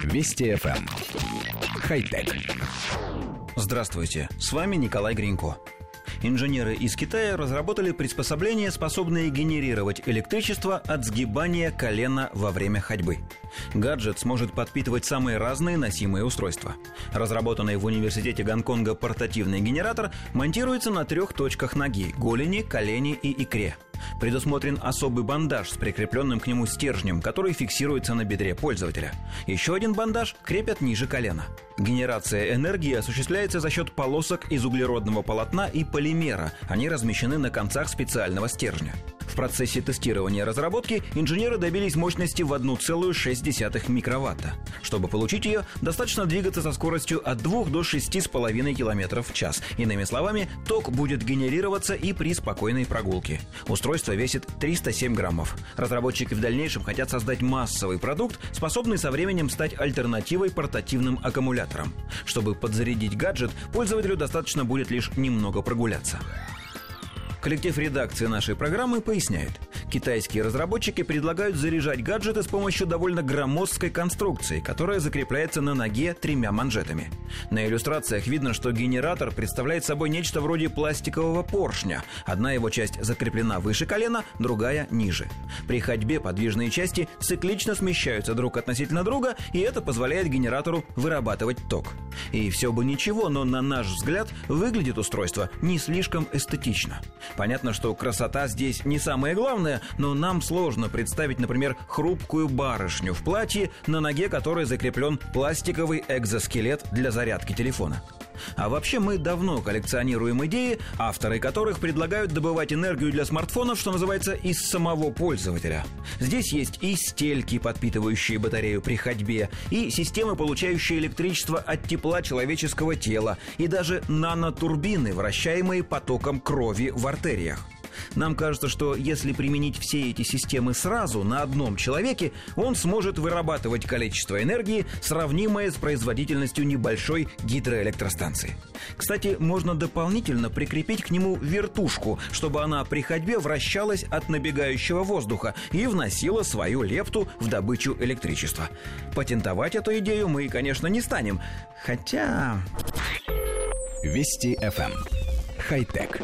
Вести FM. Эм. Хай-тек. Здравствуйте, с вами Николай Гринько. Инженеры из Китая разработали приспособления, способные генерировать электричество от сгибания колена во время ходьбы. Гаджет сможет подпитывать самые разные носимые устройства. Разработанный в университете Гонконга портативный генератор монтируется на трех точках ноги – голени, колени и икре – Предусмотрен особый бандаж с прикрепленным к нему стержнем, который фиксируется на бедре пользователя. Еще один бандаж крепят ниже колена. Генерация энергии осуществляется за счет полосок из углеродного полотна и полимера. Они размещены на концах специального стержня. В процессе тестирования разработки инженеры добились мощности в 1,6 микроватта. Чтобы получить ее, достаточно двигаться со скоростью от 2 до 6,5 км в час. Иными словами, ток будет генерироваться и при спокойной прогулке. Устройство весит 307 граммов. Разработчики в дальнейшем хотят создать массовый продукт, способный со временем стать альтернативой портативным аккумуляторам. Чтобы подзарядить гаджет, пользователю достаточно будет лишь немного прогуляться. Коллектив редакции нашей программы поясняет. Китайские разработчики предлагают заряжать гаджеты с помощью довольно громоздкой конструкции, которая закрепляется на ноге тремя манжетами. На иллюстрациях видно, что генератор представляет собой нечто вроде пластикового поршня. Одна его часть закреплена выше колена, другая ниже. При ходьбе подвижные части циклично смещаются друг относительно друга, и это позволяет генератору вырабатывать ток. И все бы ничего, но на наш взгляд выглядит устройство не слишком эстетично. Понятно, что красота здесь не самое главное, но нам сложно представить, например, хрупкую барышню в платье, на ноге которой закреплен пластиковый экзоскелет для зарядки телефона. А вообще мы давно коллекционируем идеи, авторы которых предлагают добывать энергию для смартфонов, что называется, из самого пользователя. Здесь есть и стельки, подпитывающие батарею при ходьбе, и системы, получающие электричество от тепла человеческого тела, и даже нанотурбины, вращаемые потоком крови в артериях. Нам кажется, что если применить все эти системы сразу на одном человеке, он сможет вырабатывать количество энергии, сравнимое с производительностью небольшой гидроэлектростанции. Кстати, можно дополнительно прикрепить к нему вертушку, чтобы она при ходьбе вращалась от набегающего воздуха и вносила свою лепту в добычу электричества. Патентовать эту идею мы, конечно, не станем. Хотя... Вести FM. Эм. Хай-тек.